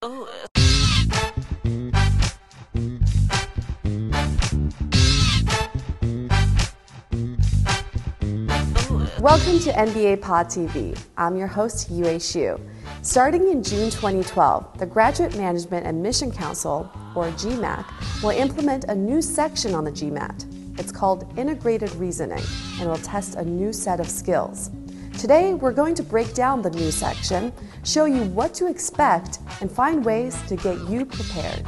Oh. Welcome to MBA Pod TV. I'm your host, Yue Xu. Starting in June 2012, the Graduate Management Admission Council, or GMAC, will implement a new section on the GMAT. It's called Integrated Reasoning and will test a new set of skills. Today, we're going to break down the new section, show you what to expect, and find ways to get you prepared.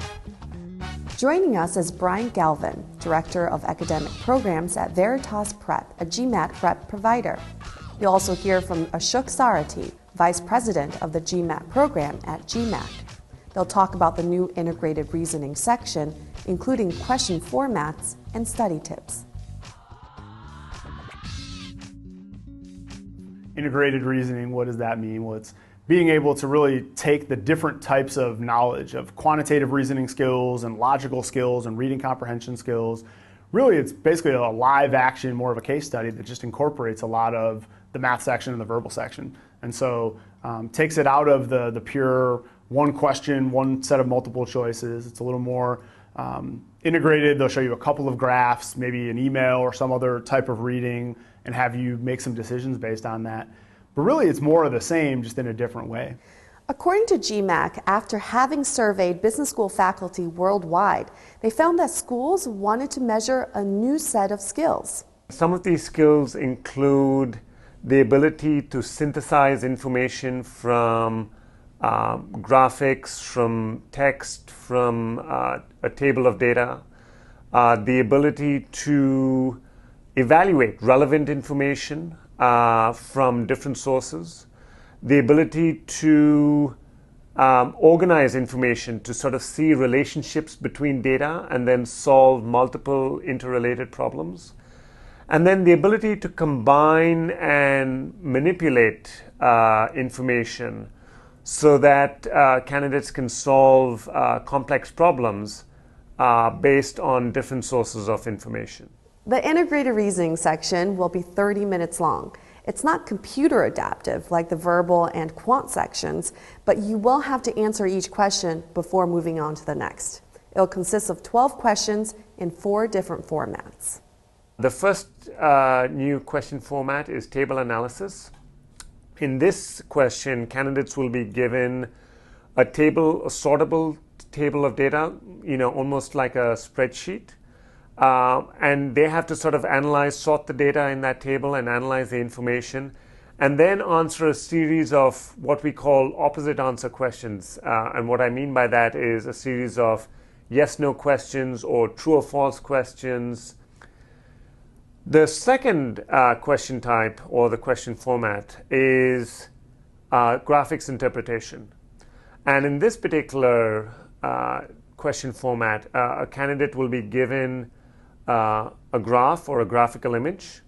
Joining us is Brian Galvin, Director of Academic Programs at Veritas Prep, a GMAT prep provider. You'll also hear from Ashok Sarathy, Vice President of the GMAT program at GMAC. They'll talk about the new integrated reasoning section, including question formats and study tips. Integrated reasoning, what does that mean? Well, it's being able to really take the different types of knowledge of quantitative reasoning skills and logical skills and reading comprehension skills. Really, it's basically a live action, more of a case study that just incorporates a lot of the math section and the verbal section. And so um, takes it out of the, the pure one question, one set of multiple choices. It's a little more um, integrated. They'll show you a couple of graphs, maybe an email or some other type of reading, and have you make some decisions based on that. But really, it's more of the same, just in a different way. According to GMAC, after having surveyed business school faculty worldwide, they found that schools wanted to measure a new set of skills. Some of these skills include the ability to synthesize information from uh, graphics, from text, from uh, a table of data, uh, the ability to evaluate relevant information uh, from different sources, the ability to um, organize information to sort of see relationships between data and then solve multiple interrelated problems. And then the ability to combine and manipulate uh, information so that uh, candidates can solve uh, complex problems uh, based on different sources of information. The integrated reasoning section will be 30 minutes long. It's not computer adaptive like the verbal and quant sections, but you will have to answer each question before moving on to the next. It'll consist of 12 questions in four different formats. The first uh, new question format is table analysis. In this question, candidates will be given a table, a sortable table of data, you know, almost like a spreadsheet uh, and they have to sort of analyze, sort the data in that table and analyze the information, and then answer a series of what we call opposite answer questions. Uh, and what I mean by that is a series of yes no questions or true or false questions. The second uh, question type or the question format is uh, graphics interpretation. And in this particular uh, question format, a candidate will be given uh, a graph or a graphical image,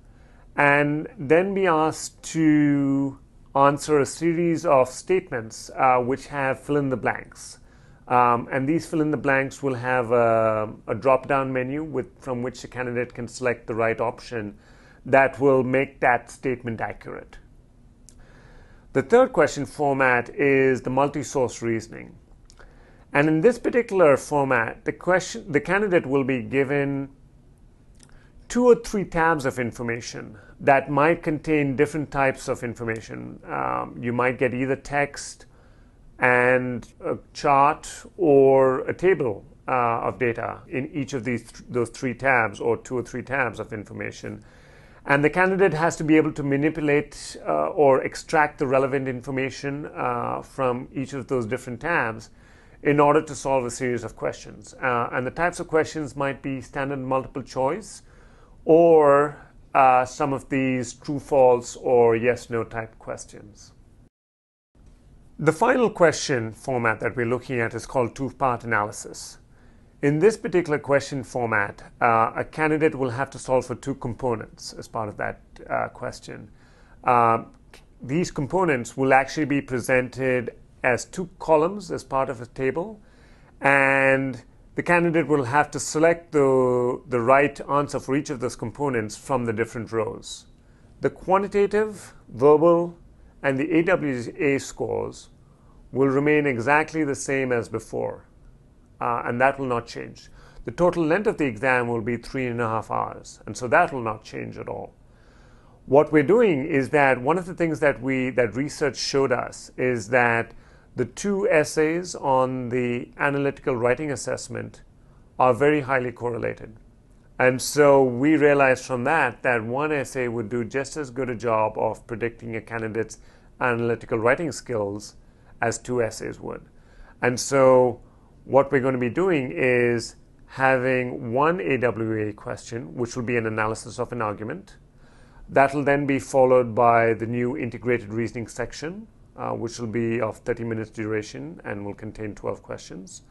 and then be asked to answer a series of statements uh, which have fill in the blanks. Um, and these fill in the blanks will have a, a drop down menu with, from which the candidate can select the right option that will make that statement accurate. The third question format is the multi source reasoning. And in this particular format, the, question, the candidate will be given two or three tabs of information that might contain different types of information. Um, you might get either text and a chart or a table uh, of data in each of these th- those three tabs or two or three tabs of information. And the candidate has to be able to manipulate uh, or extract the relevant information uh, from each of those different tabs in order to solve a series of questions. Uh, and the types of questions might be standard multiple choice, or uh, some of these true false or yes no type questions. The final question format that we're looking at is called two part analysis. In this particular question format, uh, a candidate will have to solve for two components as part of that uh, question. Uh, these components will actually be presented as two columns as part of a table, and the candidate will have to select the, the right answer for each of those components from the different rows. The quantitative, verbal, and the AWA scores will remain exactly the same as before, uh, and that will not change. The total length of the exam will be three and a half hours, and so that will not change at all. What we're doing is that one of the things that we that research showed us is that the two essays on the analytical writing assessment are very highly correlated. And so we realized from that that one essay would do just as good a job of predicting a candidate's analytical writing skills as two essays would. And so what we're going to be doing is having one AWA question, which will be an analysis of an argument. That will then be followed by the new integrated reasoning section, uh, which will be of 30 minutes duration and will contain 12 questions.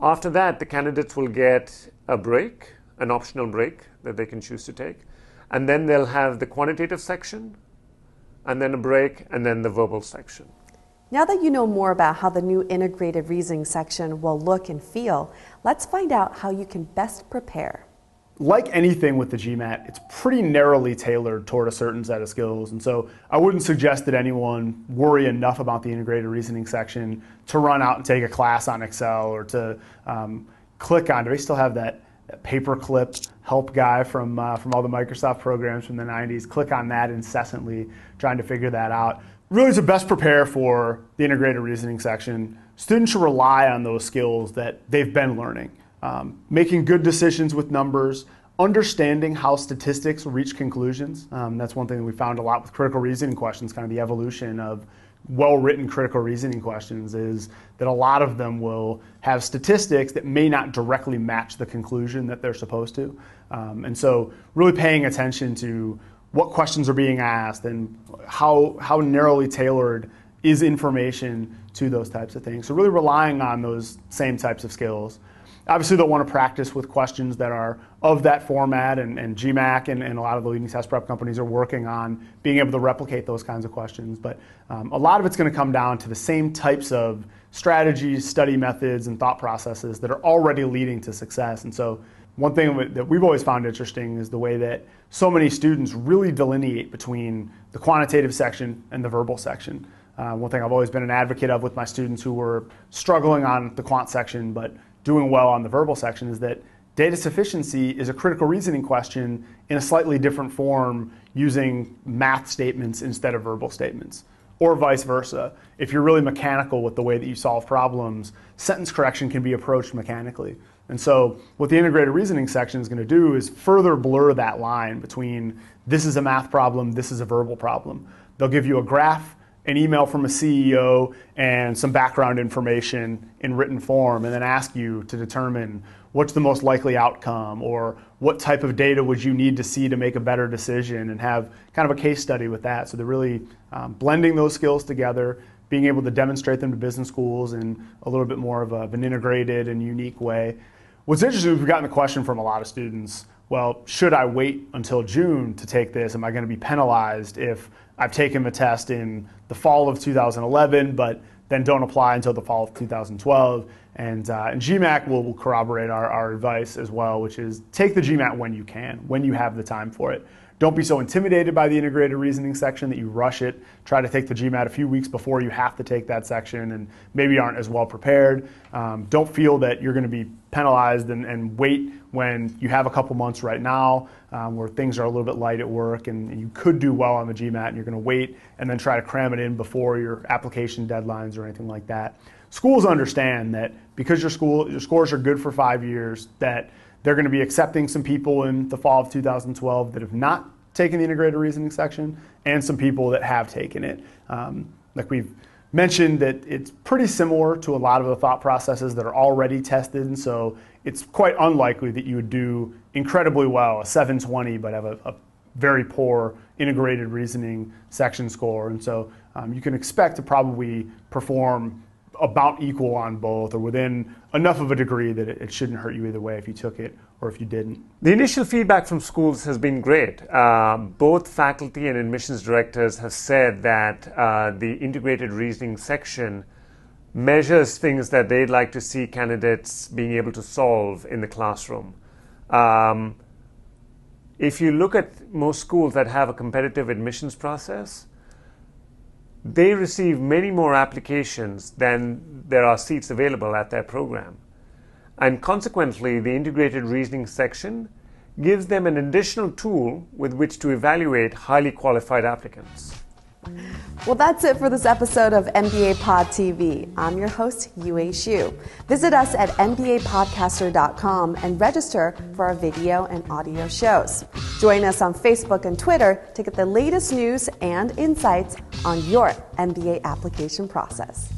After that, the candidates will get a break, an optional break that they can choose to take. And then they'll have the quantitative section, and then a break, and then the verbal section. Now that you know more about how the new integrated reasoning section will look and feel, let's find out how you can best prepare. Like anything with the GMAT, it's pretty narrowly tailored toward a certain set of skills. And so I wouldn't suggest that anyone worry enough about the integrated reasoning section to run out and take a class on Excel or to um, click on. Do they still have that, that paperclip help guy from, uh, from all the Microsoft programs from the 90s? Click on that incessantly, trying to figure that out really to best prepare for the integrated reasoning section, students should rely on those skills that they've been learning. Um, making good decisions with numbers, understanding how statistics reach conclusions. Um, that's one thing that we found a lot with critical reasoning questions, kind of the evolution of well-written critical reasoning questions is that a lot of them will have statistics that may not directly match the conclusion that they're supposed to. Um, and so really paying attention to what questions are being asked and how, how narrowly tailored is information to those types of things. So really relying on those same types of skills. Obviously they'll want to practice with questions that are of that format and, and GMAC and, and a lot of the leading test prep companies are working on being able to replicate those kinds of questions. But um, a lot of it's going to come down to the same types of strategies, study methods, and thought processes that are already leading to success. And so one thing that we've always found interesting is the way that so many students really delineate between the quantitative section and the verbal section. Uh, one thing I've always been an advocate of with my students who were struggling on the quant section but doing well on the verbal section is that data sufficiency is a critical reasoning question in a slightly different form using math statements instead of verbal statements or vice versa. If you're really mechanical with the way that you solve problems, sentence correction can be approached mechanically. And so what the integrated reasoning section is going to do is further blur that line between this is a math problem, this is a verbal problem. They'll give you a graph, an email from a CEO, and some background information in written form, and then ask you to determine what's the most likely outcome or what type of data would you need to see to make a better decision and have kind of a case study with that. So they're really um, blending those skills together, being able to demonstrate them to business schools in a little bit more of, a, of an integrated and unique way. What's interesting we've gotten the question from a lot of students well, should I wait until June to take this? Am I going to be penalized if I've taken the test in the fall of 2011, but then don't apply until the fall of 2012? And, uh, and GMAC will, will corroborate our, our advice as well, which is take the GMAT when you can, when you have the time for it. Don't be so intimidated by the integrated reasoning section that you rush it. Try to take the GMAT a few weeks before you have to take that section and maybe aren't as well prepared. Um, don't feel that you're going to be penalized and, and, wait when you have a couple months right now um, where things are a little bit light at work and, and you could do well on the GMAT and you're going to wait and then try to cram it in before your application deadlines or anything like that. Schools understand that because your school your scores are good for five years, that they're going to be accepting some people in the fall of 2012 that have not taken the integrated reasoning section and some people that have taken it. Um, like we've mentioned that it's pretty similar to a lot of the thought processes that are already tested, and so it's quite unlikely that you would do incredibly well, a 720, but have a, a very poor integrated reasoning section score. And so um, you can expect to probably perform about equal on both or within enough of a degree that it, shouldn't hurt you either way if you took it or if you didn't. The initial feedback from schools has been great. Uh, both faculty and admissions directors have said that uh, the integrated reasoning section measures things that they'd like to see candidates being able to solve in the classroom. Um, if you look at most schools that have a competitive admissions process, they receive many more applications than there are seats available at their program. And consequently, the integrated reasoning section gives them an additional tool with which to evaluate highly qualified applicants. Well, that's it for this episode of MBA Pod TV. I'm your host, Yue Xu. Visit us at MBApodcaster.com and register for our video and audio shows. Join us on Facebook and Twitter to get the latest news and insights on your MBA application process.